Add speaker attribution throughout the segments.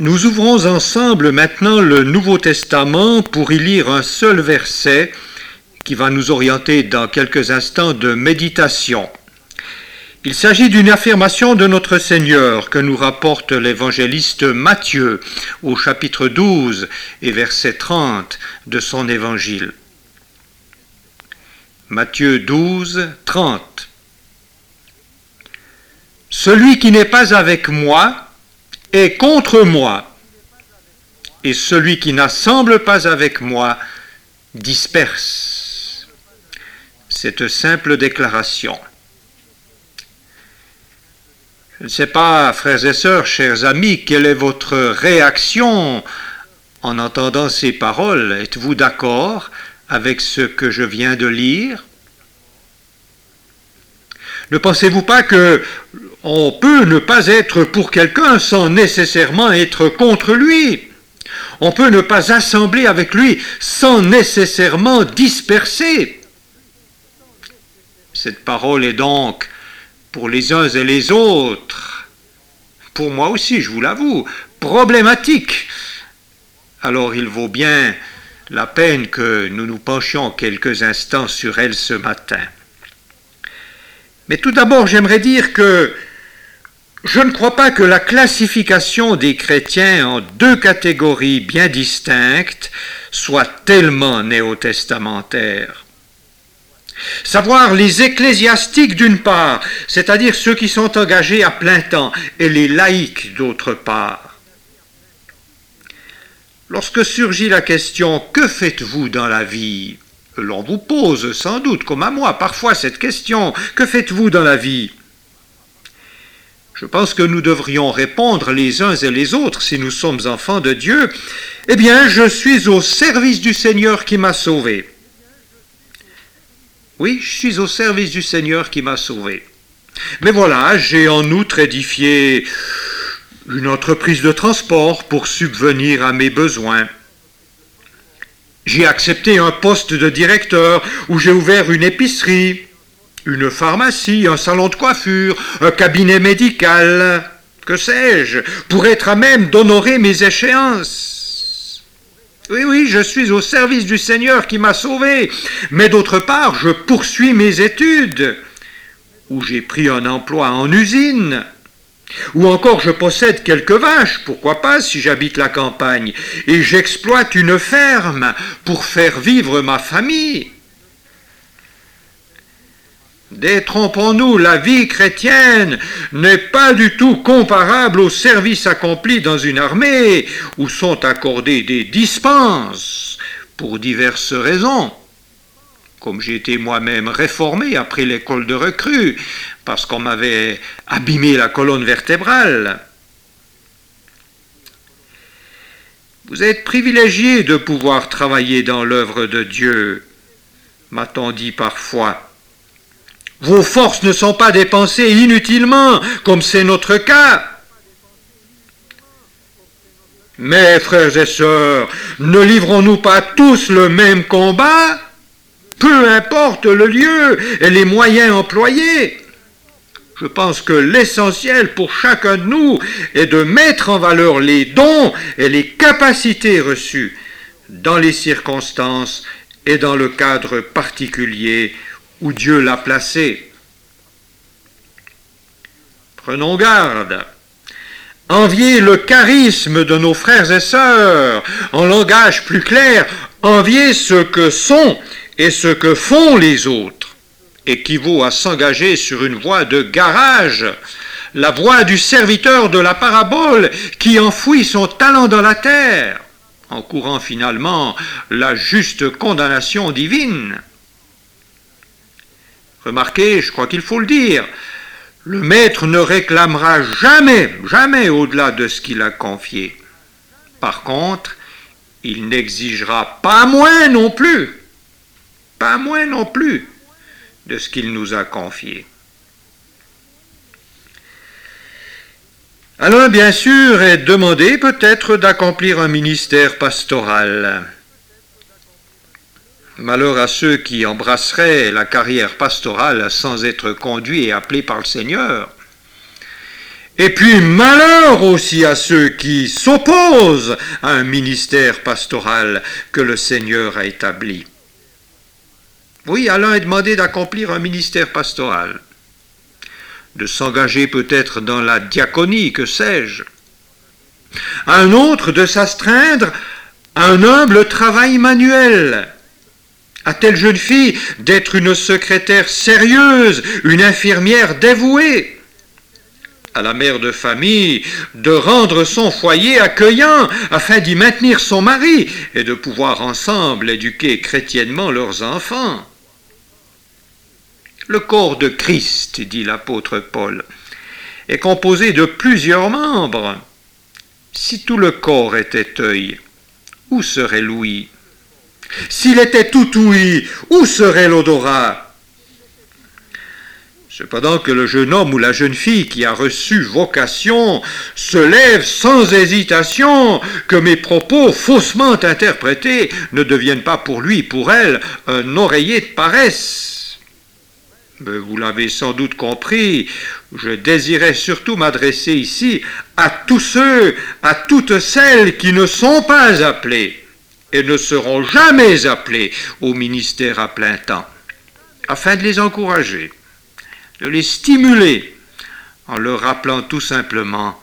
Speaker 1: Nous ouvrons ensemble maintenant le Nouveau Testament pour y lire un seul verset qui va nous orienter dans quelques instants de méditation. Il s'agit d'une affirmation de notre Seigneur que nous rapporte l'évangéliste Matthieu au chapitre 12 et verset 30 de son évangile. Matthieu 12, 30. Celui qui n'est pas avec moi est contre moi, et celui qui n'assemble pas avec moi disperse. Cette simple déclaration. Je ne sais pas, frères et sœurs, chers amis, quelle est votre réaction en entendant ces paroles. Êtes-vous d'accord avec ce que je viens de lire? Ne pensez-vous pas que on peut ne pas être pour quelqu'un sans nécessairement être contre lui? On peut ne pas assembler avec lui sans nécessairement disperser. Cette parole est donc pour les uns et les autres, pour moi aussi, je vous l'avoue, problématique. Alors il vaut bien la peine que nous nous penchions quelques instants sur elle ce matin. Mais tout d'abord, j'aimerais dire que je ne crois pas que la classification des chrétiens en deux catégories bien distinctes soit tellement néo-testamentaire. Savoir les ecclésiastiques d'une part, c'est-à-dire ceux qui sont engagés à plein temps, et les laïcs d'autre part. Lorsque surgit la question Que faites-vous dans la vie? L'on vous pose sans doute, comme à moi, parfois cette question Que faites-vous dans la vie? Je pense que nous devrions répondre les uns et les autres, si nous sommes enfants de Dieu, Eh bien, je suis au service du Seigneur qui m'a sauvé. Oui, je suis au service du Seigneur qui m'a sauvé. Mais voilà, j'ai en outre édifié une entreprise de transport pour subvenir à mes besoins. J'ai accepté un poste de directeur où j'ai ouvert une épicerie, une pharmacie, un salon de coiffure, un cabinet médical, que sais-je, pour être à même d'honorer mes échéances. Oui, oui, je suis au service du Seigneur qui m'a sauvé. Mais d'autre part, je poursuis mes études, ou j'ai pris un emploi en usine, ou encore je possède quelques vaches, pourquoi pas si j'habite la campagne, et j'exploite une ferme pour faire vivre ma famille. Détrompons-nous, la vie chrétienne n'est pas du tout comparable au service accompli dans une armée où sont accordées des dispenses pour diverses raisons. Comme j'ai été moi-même réformé après l'école de recrues, parce qu'on m'avait abîmé la colonne vertébrale. Vous êtes privilégié de pouvoir travailler dans l'œuvre de Dieu, m'a-t-on dit parfois. Vos forces ne sont pas dépensées inutilement, comme c'est notre cas. Mais, frères et sœurs, ne livrons-nous pas tous le même combat? Peu importe le lieu et les moyens employés. Je pense que l'essentiel pour chacun de nous est de mettre en valeur les dons et les capacités reçues dans les circonstances et dans le cadre particulier où Dieu l'a placé. Prenons garde. Envier le charisme de nos frères et sœurs, en langage plus clair, envier ce que sont et ce que font les autres, équivaut à s'engager sur une voie de garage, la voie du serviteur de la parabole qui enfouit son talent dans la terre, en courant finalement la juste condamnation divine. Remarquez, je crois qu'il faut le dire, le maître ne réclamera jamais, jamais au-delà de ce qu'il a confié. Par contre, il n'exigera pas moins non plus, pas moins non plus de ce qu'il nous a confié. Alors, bien sûr, est demandé peut-être d'accomplir un ministère pastoral. Malheur à ceux qui embrasseraient la carrière pastorale sans être conduits et appelés par le Seigneur. Et puis malheur aussi à ceux qui s'opposent à un ministère pastoral que le Seigneur a établi. Oui, l'un est demandé d'accomplir un ministère pastoral, de s'engager peut-être dans la diaconie, que sais-je. À un autre de s'astreindre à un humble travail manuel. À telle jeune fille d'être une secrétaire sérieuse, une infirmière dévouée? À la mère de famille de rendre son foyer accueillant afin d'y maintenir son mari et de pouvoir ensemble éduquer chrétiennement leurs enfants. Le corps de Christ, dit l'apôtre Paul, est composé de plusieurs membres. Si tout le corps était œil, où serait l'ouïe? S'il était tout ouïe, où serait l'odorat? Cependant que le jeune homme ou la jeune fille qui a reçu vocation se lève sans hésitation, que mes propos faussement interprétés ne deviennent pas pour lui, pour elle, un oreiller de paresse vous l'avez sans doute compris, je désirais surtout m'adresser ici à tous ceux, à toutes celles qui ne sont pas appelés et ne seront jamais appelés au ministère à plein temps, afin de les encourager, de les stimuler, en leur rappelant tout simplement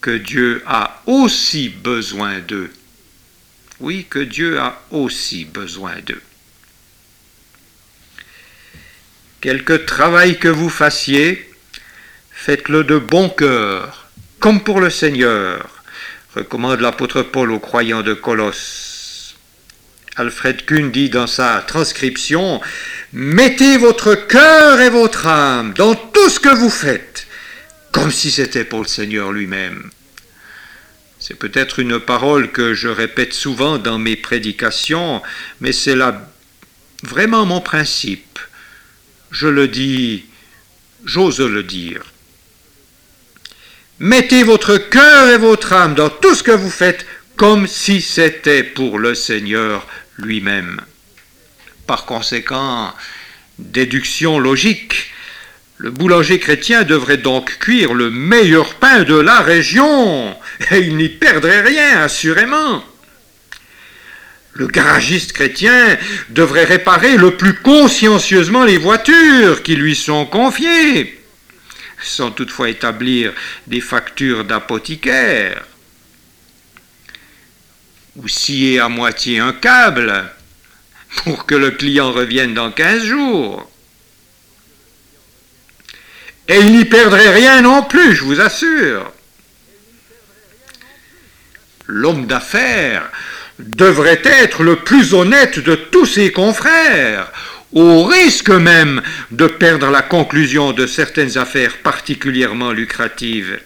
Speaker 1: que Dieu a aussi besoin d'eux. Oui, que Dieu a aussi besoin d'eux. Quelque travail que vous fassiez, faites-le de bon cœur, comme pour le Seigneur, recommande l'apôtre Paul aux croyants de Colosse. Alfred Kuhn dit dans sa transcription, Mettez votre cœur et votre âme dans tout ce que vous faites, comme si c'était pour le Seigneur lui-même. C'est peut-être une parole que je répète souvent dans mes prédications, mais c'est là vraiment mon principe je le dis, j'ose le dire. Mettez votre cœur et votre âme dans tout ce que vous faites comme si c'était pour le Seigneur lui-même. Par conséquent, déduction logique, le boulanger chrétien devrait donc cuire le meilleur pain de la région, et il n'y perdrait rien, assurément. Le garagiste chrétien devrait réparer le plus consciencieusement les voitures qui lui sont confiées, sans toutefois établir des factures d'apothicaire, ou scier à moitié un câble pour que le client revienne dans 15 jours. Et il n'y perdrait rien non plus, je vous assure. L'homme d'affaires devrait être le plus honnête de tous ses confrères, au risque même de perdre la conclusion de certaines affaires particulièrement lucratives.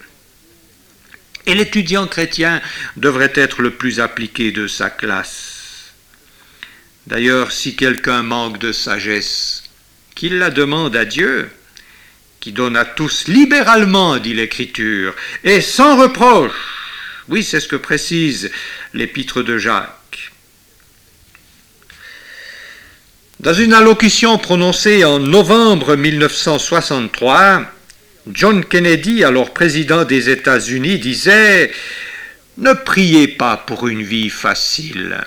Speaker 1: Et l'étudiant chrétien devrait être le plus appliqué de sa classe. D'ailleurs, si quelqu'un manque de sagesse, qu'il la demande à Dieu, qui donne à tous libéralement, dit l'Écriture, et sans reproche. Oui, c'est ce que précise l'épître de Jacques. Dans une allocution prononcée en novembre 1963, John Kennedy, alors président des États-Unis, disait Ne priez pas pour une vie facile.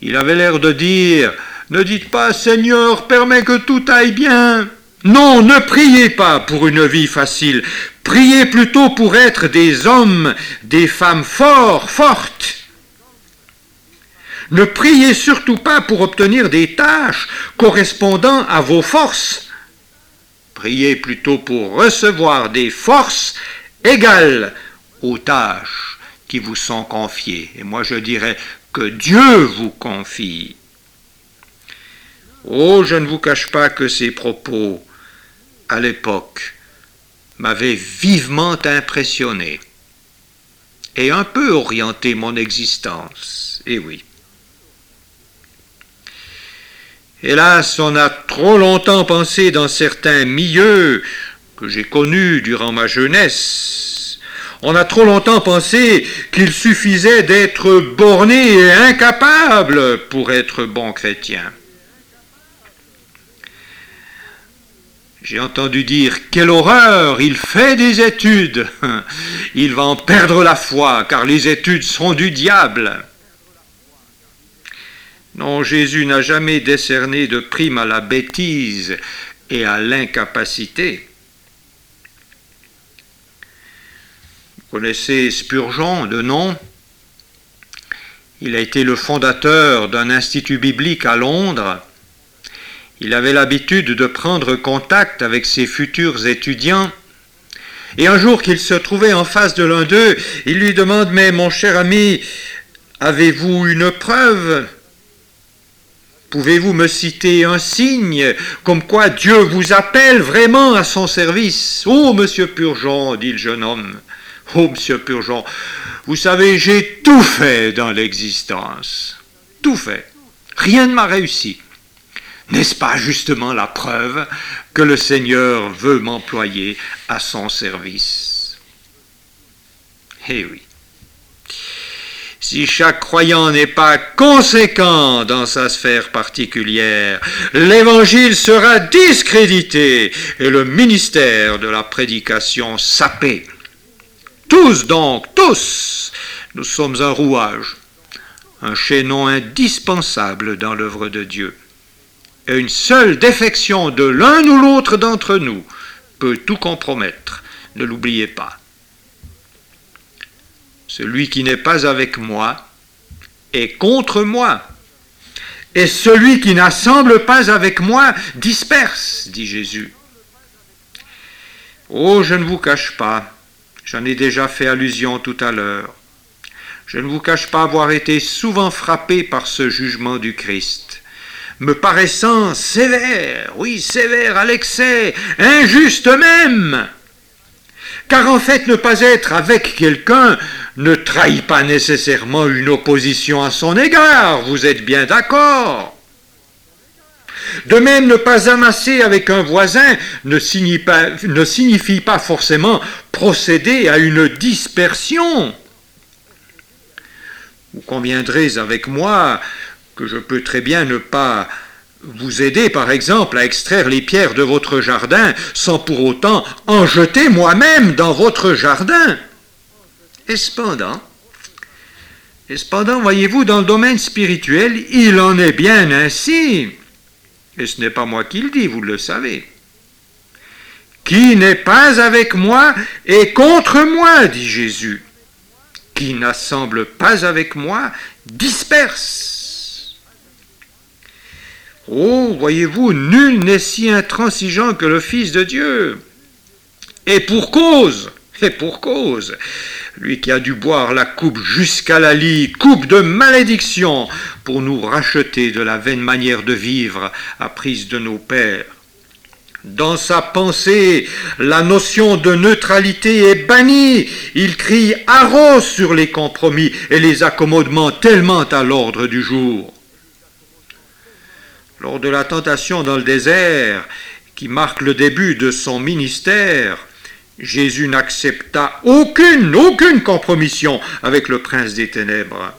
Speaker 1: Il avait l'air de dire Ne dites pas Seigneur, permets que tout aille bien. Non, ne priez pas pour une vie facile, priez plutôt pour être des hommes, des femmes forts, fortes. Ne priez surtout pas pour obtenir des tâches correspondant à vos forces. Priez plutôt pour recevoir des forces égales aux tâches qui vous sont confiées. Et moi je dirais que Dieu vous confie. Oh, je ne vous cache pas que ces propos l'époque m'avait vivement impressionné et un peu orienté mon existence. Et eh oui. Hélas, on a trop longtemps pensé dans certains milieux que j'ai connus durant ma jeunesse, on a trop longtemps pensé qu'il suffisait d'être borné et incapable pour être bon chrétien. J'ai entendu dire Quelle horreur Il fait des études Il va en perdre la foi, car les études sont du diable. Non, Jésus n'a jamais décerné de prime à la bêtise et à l'incapacité. Vous connaissez Spurgeon de nom? Il a été le fondateur d'un institut biblique à Londres il avait l'habitude de prendre contact avec ses futurs étudiants. Et un jour qu'il se trouvait en face de l'un d'eux, il lui demande Mais mon cher ami, avez-vous une preuve? Pouvez-vous me citer un signe comme quoi Dieu vous appelle vraiment à son service Oh, monsieur Purgeon, dit le jeune homme. Oh, monsieur Purgeon, vous savez, j'ai tout fait dans l'existence. Tout fait. Rien ne m'a réussi. N'est-ce pas justement la preuve que le Seigneur veut m'employer à son service? Eh oui. Si chaque croyant n'est pas conséquent dans sa sphère particulière, l'Évangile sera discrédité et le ministère de la prédication sapé. Tous donc, tous, nous sommes un rouage, un chaînon indispensable dans l'œuvre de Dieu une seule défection de l'un ou l'autre d'entre nous peut tout compromettre. Ne l'oubliez pas. Celui qui n'est pas avec moi est contre moi. Et celui qui n'assemble pas avec moi disperse, dit Jésus. Oh, je ne vous cache pas, j'en ai déjà fait allusion tout à l'heure. Je ne vous cache pas avoir été souvent frappé par ce jugement du Christ me paraissant sévère, oui, sévère à l'excès, injuste même. Car en fait, ne pas être avec quelqu'un ne trahit pas nécessairement une opposition à son égard, vous êtes bien d'accord. De même, ne pas amasser avec un voisin ne signifie pas, forcément procéder à une dispersion. Vous conviendrez avec moi que je peux très bien ne pas vous aider, par exemple, à extraire les pierres de votre jardin sans pour autant en jeter moi-même dans votre jardin. Et cependant, cependant, voyez-vous, dans le domaine spirituel, il en est bien ainsi. Et ce n'est pas moi qui le dis, vous le savez. Qui n'est pas avec moi est contre moi, dit Jésus. Qui n'assemble pas avec moi disperse. Oh, voyez-vous, nul n'est si intransigeant que le Fils de Dieu. Et pour cause, et pour cause, lui qui a dû boire la coupe jusqu'à la lie, coupe de malédiction, pour nous racheter de la vaine manière de vivre apprise de nos pères. Dans sa pensée, la notion de neutralité est bannie. Il crie haro sur les compromis et les accommodements tellement à l'ordre du jour. Lors de la tentation dans le désert, qui marque le début de son ministère, Jésus n'accepta aucune, aucune compromission avec le prince des ténèbres.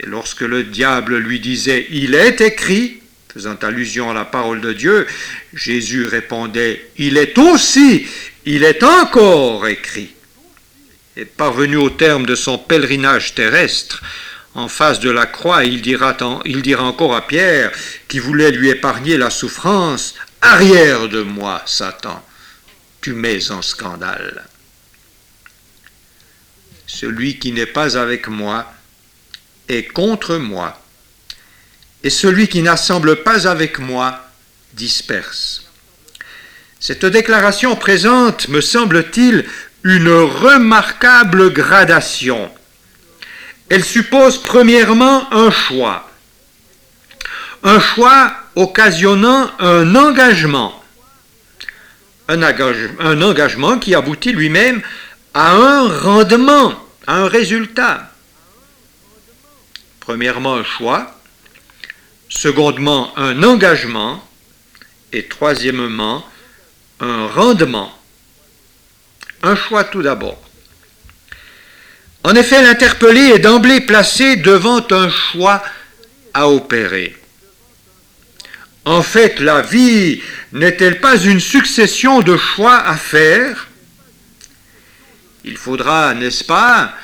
Speaker 1: Et lorsque le diable lui disait Il est écrit, faisant allusion à la parole de Dieu, Jésus répondait Il est aussi, il est encore écrit. Et parvenu au terme de son pèlerinage terrestre, en face de la croix, il dira, il dira encore à Pierre, qui voulait lui épargner la souffrance, Arrière de moi, Satan, tu mets en scandale. Celui qui n'est pas avec moi est contre moi, et celui qui n'assemble pas avec moi disperse. Cette déclaration présente, me semble-t-il, une remarquable gradation elle suppose premièrement un choix. Un choix occasionnant un engagement. Un, engagement qui aboutit lui-même à un rendement, à un résultat. Premièrement, un choix. Secondement, un engagement. Et troisièmement, un rendement. Un choix tout d'abord. En effet, l'interpellé est d'emblée placé devant un choix à opérer. En fait, la vie n'est-elle pas une succession de choix à faire? Il faudra, n'est-ce pas,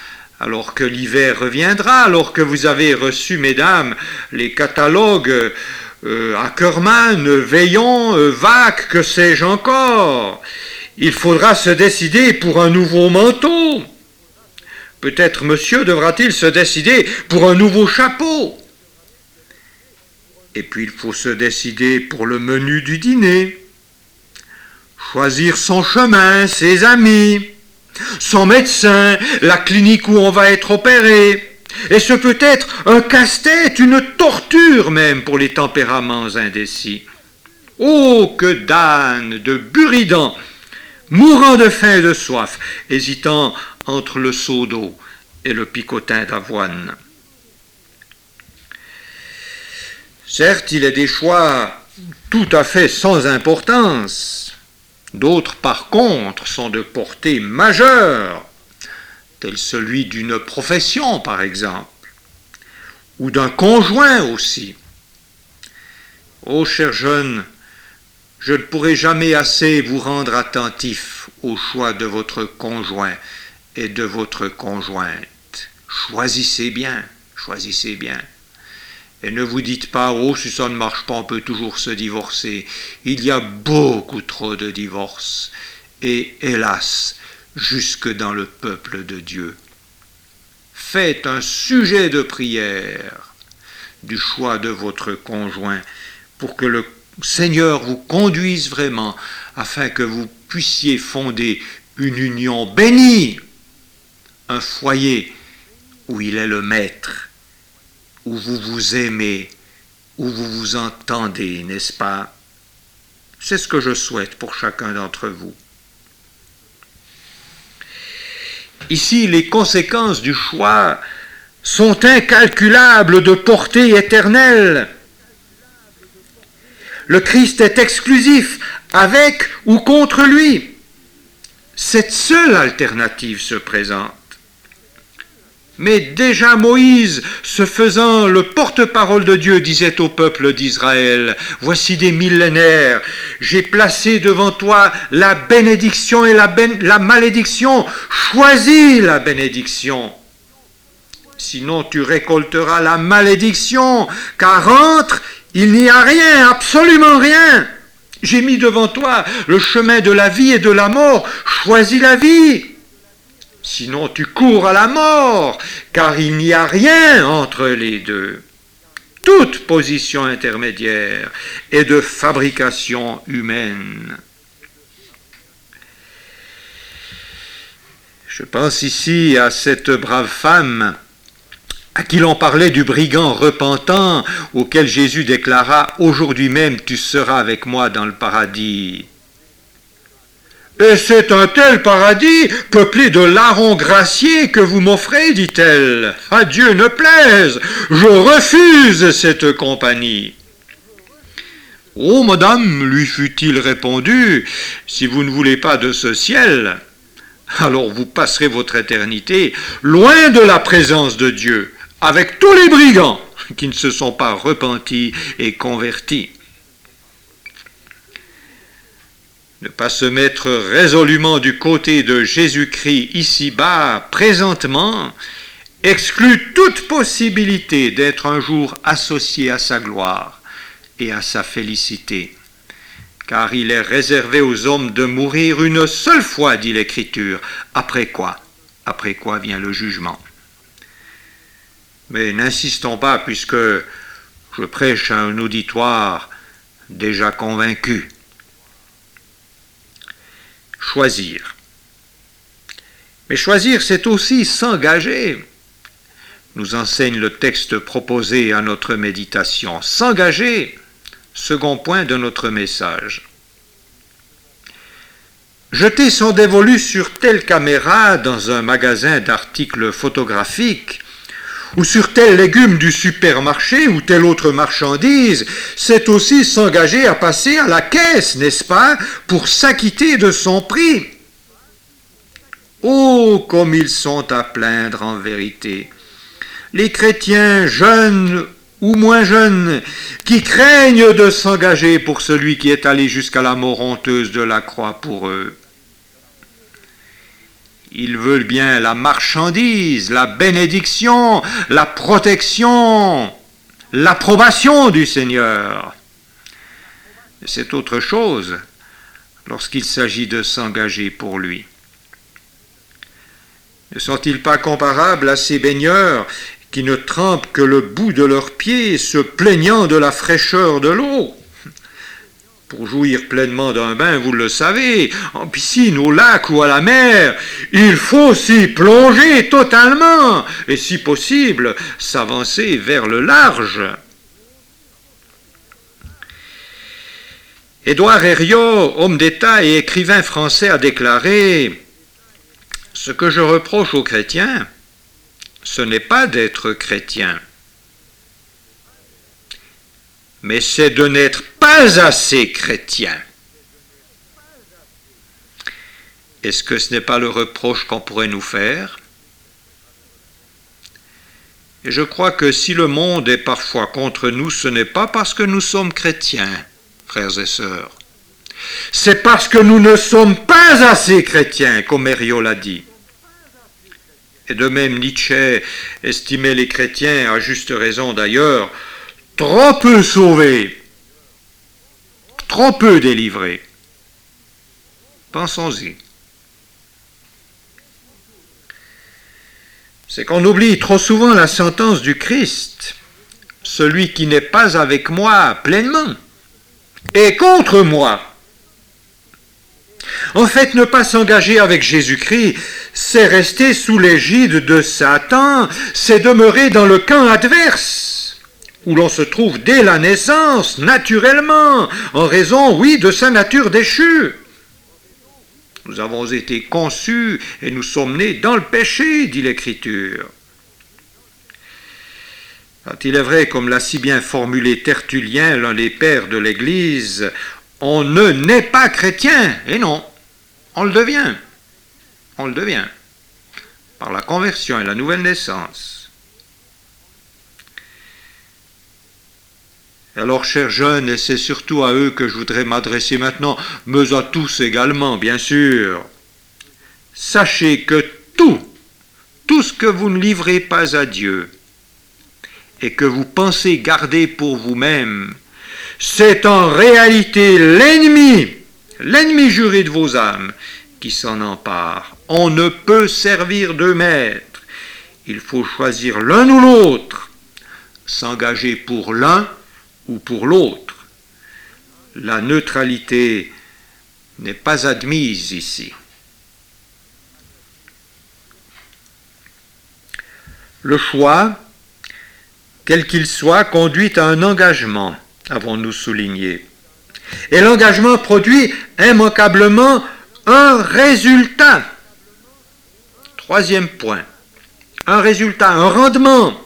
Speaker 1: alors que l'hiver reviendra, alors que vous avez reçu, mesdames, les catalogues euh, Ackermann, Veillon, euh, que sais-je encore, il faudra se décider pour un nouveau manteau. Peut-être monsieur devra-t-il se décider pour un nouveau chapeau. Et puis il faut se décider pour le menu du dîner, choisir son chemin, ses amis, son médecin, la clinique où on va être opéré. Et ce peut être un casse-tête, une torture même pour les tempéraments indécis. Oh, que d'ânes, de buridans, mourant de faim et de soif, hésitant entre le seau d'eau et le picotin d'avoine. Certes, il est des choix tout à fait sans importance. D'autres, par contre, sont de portée majeure, tel celui d'une profession, par exemple, ou d'un conjoint aussi. Ô cher jeune, je ne pourrai jamais assez vous rendre attentif au choix de votre conjoint et de votre conjointe. Choisissez bien, choisissez bien. Et ne vous dites pas, oh, si ça ne marche pas, on peut toujours se divorcer. Il y a beaucoup trop de divorces. Et hélas, jusque dans le peuple de Dieu. Faites un sujet de prière du choix de votre conjoint pour que le Seigneur vous conduise vraiment afin que vous puissiez fonder une union bénie, un foyer où il est le maître où vous vous aimez, où vous vous entendez, n'est-ce pas? C'est ce que je souhaite pour chacun d'entre vous. Ici, les conséquences du choix sont incalculables de portée éternelle. Le Christ est exclusif, avec ou contre lui. Cette seule alternative se présente. Mais déjà Moïse, se faisant le porte-parole de Dieu, disait au peuple d'Israël, Voici des millénaires, j'ai placé devant toi la bénédiction et la, ben-, malédiction, choisis la bénédiction. Sinon tu récolteras la malédiction, car entre, il n'y a rien, absolument rien. J'ai mis devant toi le chemin de la vie et de la mort, choisis la vie. Sinon tu cours à la mort, car il n'y a rien entre les deux. Toute position intermédiaire est de fabrication humaine. Je pense ici à cette brave femme à qui parlait du brigand repentant, auquel Jésus déclara Aujourd'hui même tu seras avec moi dans le paradis. Et c'est un tel paradis peuplé de larrons graciés que vous m'offrez, dit-elle. À Dieu ne plaise, je refuse cette compagnie. Oh, madame, lui fut-il répondu, si vous ne voulez pas de ce ciel, alors vous passerez votre éternité loin de la présence de Dieu, avec tous les brigands qui ne se sont pas repentis et convertis. ne pas se mettre résolument du côté de Jésus-Christ ici-bas, présentement, exclut toute possibilité d'être un jour associé à sa gloire et à sa félicité. Car il est réservé aux hommes de mourir une seule fois, dit l'Écriture. Après quoi? Après quoi vient le jugement. Mais n'insistons pas, puisque je prêche à un auditoire déjà convaincu choisir. Mais choisir, c'est aussi s'engager, nous enseigne le texte proposé à notre méditation. S'engager, second point de notre message. Jeter son dévolu sur telle caméra dans un magasin d'articles photographiques ou sur tel légume du supermarché ou telle autre marchandise, c'est aussi s'engager à passer à la caisse, n'est-ce pas, pour s'acquitter de son prix. Oh, comme ils sont à plaindre en vérité. Les chrétiens jeunes ou moins jeunes, qui craignent de s'engager pour celui qui est allé jusqu'à la mort honteuse de la croix pour eux. Ils veulent bien la marchandise, la bénédiction, la protection, l'approbation du Seigneur. C'est autre chose lorsqu'il s'agit de s'engager pour lui. Ne sont-ils pas comparables à ces baigneurs qui ne trempent que le bout de leurs pieds, se plaignant de la fraîcheur de l'eau? Pour jouir pleinement d'un bain, vous le savez, en piscine, au lac ou à la mer, il faut s'y plonger totalement et si possible s'avancer vers le large. Édouard Herriot, homme d'État et écrivain français, a déclaré Ce que je reproche aux chrétiens, ce n'est pas d'être chrétien, mais c'est de n'être pas assez chrétien. Est-ce que ce n'est pas le reproche qu'on pourrait nous faire? Et je crois que si le monde est parfois contre nous, ce n'est pas parce que nous sommes chrétiens, frères et sœurs. C'est parce que nous ne sommes pas assez chrétiens, comme l'a dit. Et de même Nietzsche estimait les chrétiens, à juste raison d'ailleurs, trop peu sauvés, trop peu délivrés. Pensons-y. C'est qu'on oublie trop souvent la sentence du Christ. Celui qui n'est pas avec moi pleinement et contre moi. En fait, ne pas s'engager avec Jésus-Christ, c'est rester sous l'égide de Satan, c'est demeurer dans le camp adverse, où l'on se trouve dès la naissance, naturellement, en raison, oui, de sa nature déchue. Nous avons été conçus et nous sommes nés dans le péché, dit l'Écriture. Il est vrai, comme l'a si bien formulé Tertullien, l'un des pères de l'Église, on ne naît pas chrétien, et non, on le devient. On le devient par la conversion et la nouvelle naissance. Alors, chers jeunes, et c'est surtout à eux que je voudrais m'adresser maintenant, mais à tous également, bien sûr, sachez que tout, tout ce que vous ne livrez pas à Dieu, et que vous pensez garder pour vous-même, c'est en réalité l'ennemi, l'ennemi juré de vos âmes, qui s'en empare. On ne peut servir deux maîtres. Il faut choisir l'un ou l'autre, s'engager pour l'un ou pour l'autre. La neutralité n'est pas admise ici. Le choix quel qu'il soit, conduit à un engagement, avons-nous souligné. Et l'engagement produit immanquablement un résultat. Troisième point. Un résultat, un rendement,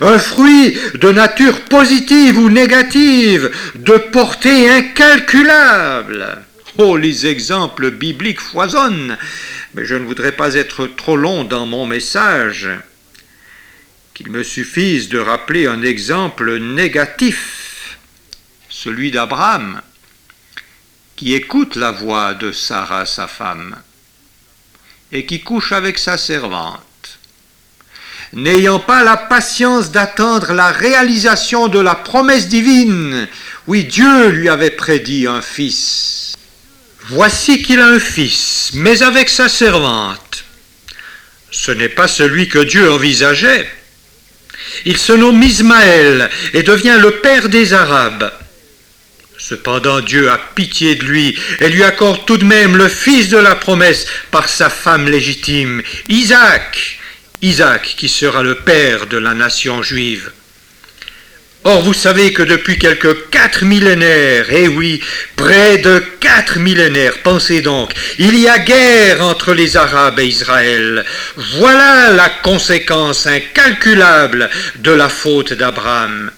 Speaker 1: un fruit de nature positive ou négative, de portée incalculable. Oh, les exemples bibliques foisonnent, mais je ne voudrais pas être trop long dans mon message qu'il me suffise de rappeler un exemple négatif, celui d'Abraham, qui écoute la voix de Sarah, sa femme, et qui couche avec sa servante, n'ayant pas la patience d'attendre la réalisation de la promesse divine. Oui, Dieu lui avait prédit un fils. Voici qu'il a un fils, mais avec sa servante. Ce n'est pas celui que Dieu envisageait. Il se nomme Ismaël et devient le père des Arabes. Cependant Dieu a pitié de lui et lui accorde tout de même le fils de la promesse par sa femme légitime, Isaac, Isaac qui sera le père de la nation juive. Or, vous savez que depuis quelques quatre millénaires, eh oui, près de quatre millénaires, pensez donc, il y a guerre entre les Arabes et Israël. Voilà la conséquence incalculable de la faute d'Abraham.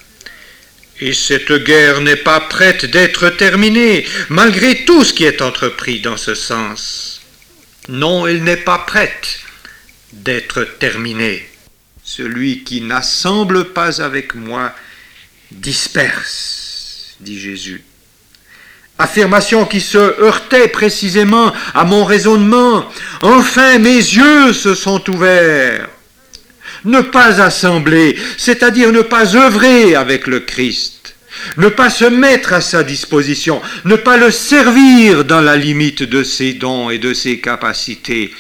Speaker 1: Et cette guerre n'est pas prête d'être terminée, malgré tout ce qui est entrepris dans ce sens. Non, elle n'est pas prête d'être terminée. Celui qui n'assemble pas avec moi disperse, dit Jésus. Affirmation qui se heurtait précisément à mon raisonnement. Enfin mes yeux se sont ouverts. Ne pas assembler, c'est-à-dire ne pas œuvrer avec le Christ, ne pas se mettre à sa disposition, ne pas le servir dans la limite de ses dons et de ses capacités,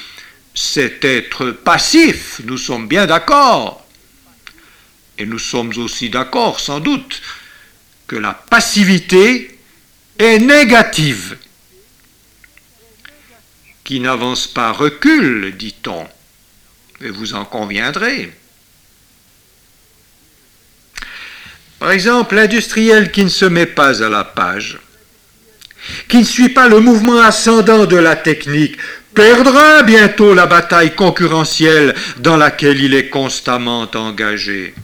Speaker 1: c'est être passif, nous sommes bien d'accord. Et nous sommes aussi d'accord, sans doute, que la passivité est négative. Qui n'avance pas recule, dit-on. Et vous en conviendrez. Par exemple, l'industriel qui ne se met pas à la page, qui ne suit pas le mouvement ascendant de la technique, perdra bientôt la bataille concurrentielle dans laquelle il est constamment engagé.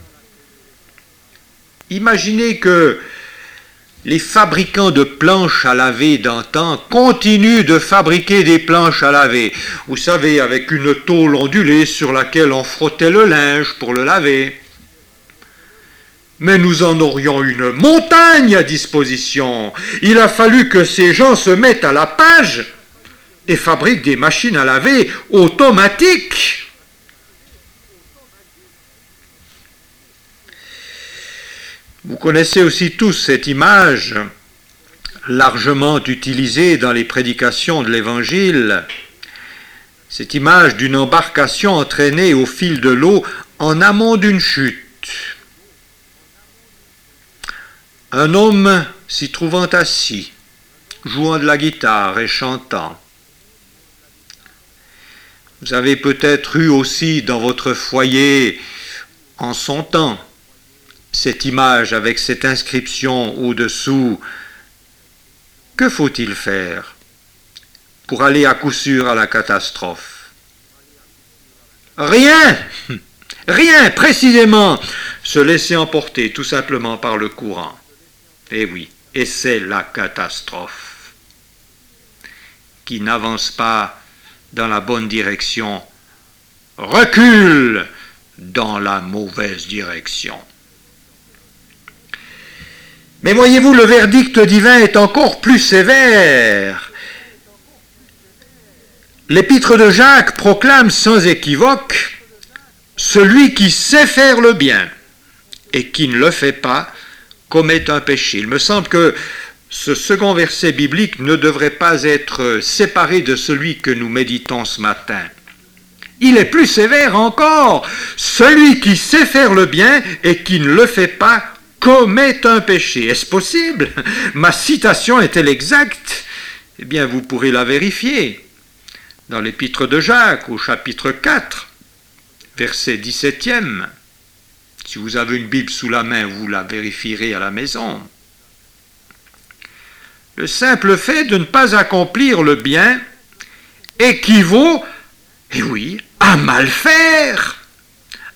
Speaker 1: Imaginez que les fabricants de planches à laver d'antan continuent de fabriquer des planches à laver. Vous savez, avec une tôle ondulée sur laquelle on frottait le linge pour le laver. Mais nous en aurions une montagne à disposition. Il a fallu que ces gens se mettent à la page et fabriquent des machines à laver automatiques. Vous connaissez aussi tous cette image largement utilisée dans les prédications de l'Évangile, cette image d'une embarcation entraînée au fil de l'eau en amont d'une chute. Un homme s'y trouvant assis, jouant de la guitare et chantant. Vous avez peut-être eu aussi dans votre foyer, en son temps, cette image avec cette inscription au-dessous, que faut-il faire pour aller à coup sûr à la catastrophe? Rien! Rien, précisément! Se laisser emporter tout simplement par le courant. Eh oui, et c'est la catastrophe qui n'avance pas dans la bonne direction, recule dans la mauvaise direction. Mais voyez-vous, le verdict divin est encore plus sévère. L'épître de Jacques proclame sans équivoque Celui qui sait faire le bien et qui ne le fait pas commet un péché. Il me semble que ce second verset biblique ne devrait pas être séparé de celui que nous méditons ce matin. Il est plus sévère encore. Celui qui sait faire le bien et qui ne le fait pas commet un péché. Est-ce possible? Ma citation est-elle exacte? Eh bien, vous pourrez la vérifier. Dans l'épître de Jacques, au chapitre 4, verset 17e. Si vous avez une Bible sous la main, vous la vérifierez à la maison. Le simple fait de ne pas accomplir le bien équivaut, eh oui, à mal faire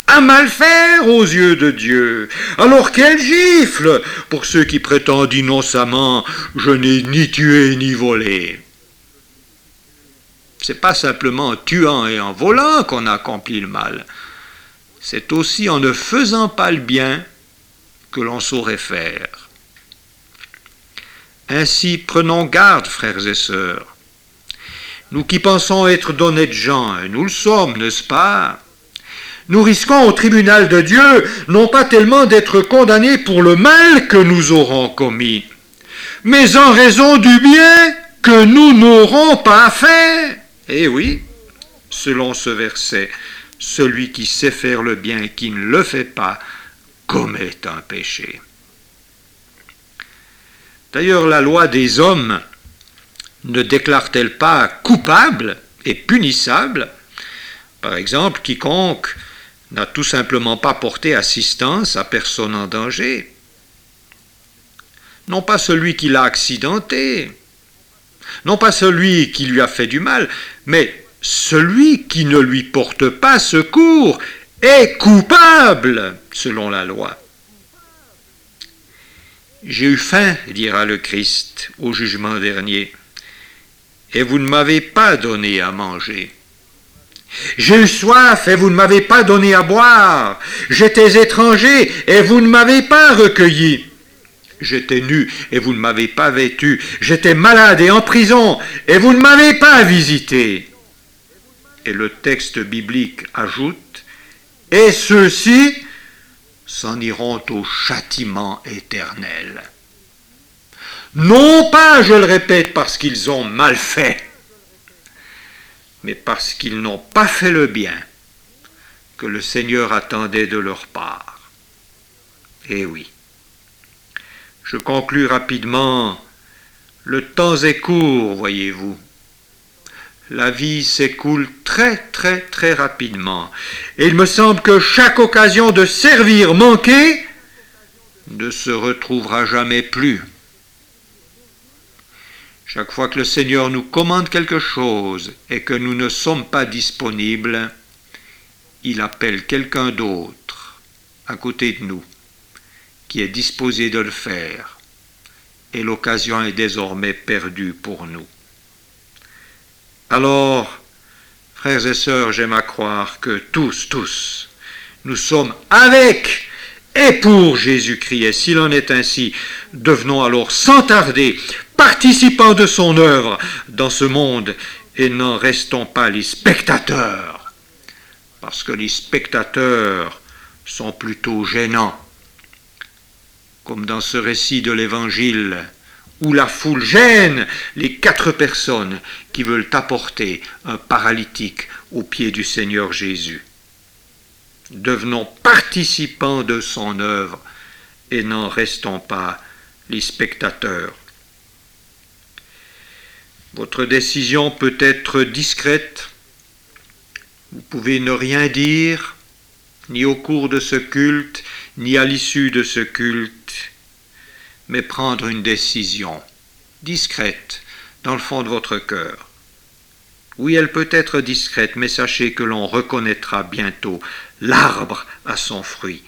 Speaker 1: à mal faire aux yeux de Dieu. Alors quelle gifle pour ceux qui prétendent innocemment je n'ai ni tué ni volé. C'est pas simplement en tuant et en volant qu'on accomplit le mal. C'est aussi en ne faisant pas le bien que l'on saurait faire. Ainsi, prenons garde, frères et sœurs. Nous qui pensons être d'honnêtes gens, et nous le sommes, n'est-ce pas? Nous risquons au tribunal de Dieu non pas tellement d'être condamnés pour le mal que nous aurons commis, mais en raison du bien que nous n'aurons pas fait. Eh oui, selon ce verset, celui qui sait faire le bien et qui ne le fait pas commet un péché. D'ailleurs, la loi des hommes ne déclare-t-elle pas coupable et punissable, par exemple, quiconque n'a tout simplement pas porté assistance à personne en danger. Non pas celui qui l'a accidenté, non pas celui qui lui a fait du mal, mais celui qui ne lui porte pas secours est coupable selon la loi. J'ai eu faim, dira le Christ au jugement dernier, et vous ne m'avez pas donné à manger. J'ai eu soif et vous ne m'avez pas donné à boire. J'étais étranger et vous ne m'avez pas recueilli. J'étais nu et vous ne m'avez pas vêtu. J'étais malade et en prison et vous ne m'avez pas visité. Et le texte biblique ajoute, et ceux-ci s'en iront au châtiment éternel. Non pas, je le répète, parce qu'ils ont mal fait, mais parce qu'ils n'ont pas fait le bien que le Seigneur attendait de leur part. Eh oui. Je conclus rapidement. Le temps est court, voyez-vous. La vie s'écoule très très très rapidement. Et il me semble que chaque occasion de servir manquée ne se retrouvera jamais plus. Chaque fois que le Seigneur nous commande quelque chose et que nous ne sommes pas disponibles, il appelle quelqu'un d'autre à côté de nous qui est disposé de le faire. Et l'occasion est désormais perdue pour nous. Alors, frères et sœurs, j'aime à croire que tous, tous, nous sommes avec et pour Jésus-Christ. Et s'il en est ainsi, devenons alors sans tarder participants de son œuvre dans ce monde et n'en restons pas les spectateurs. Parce que les spectateurs sont plutôt gênants. Comme dans ce récit de l'Évangile où la foule gêne les quatre personnes qui veulent apporter un paralytique au pied du Seigneur Jésus. Devenons participants de son œuvre et n'en restons pas les spectateurs. Votre décision peut être discrète. Vous pouvez ne rien dire, ni au cours de ce culte, ni à l'issue de ce culte, mais prendre une décision discrète dans le fond de votre cœur. Oui, elle peut être discrète, mais sachez que l'on reconnaîtra bientôt l'arbre à son fruit.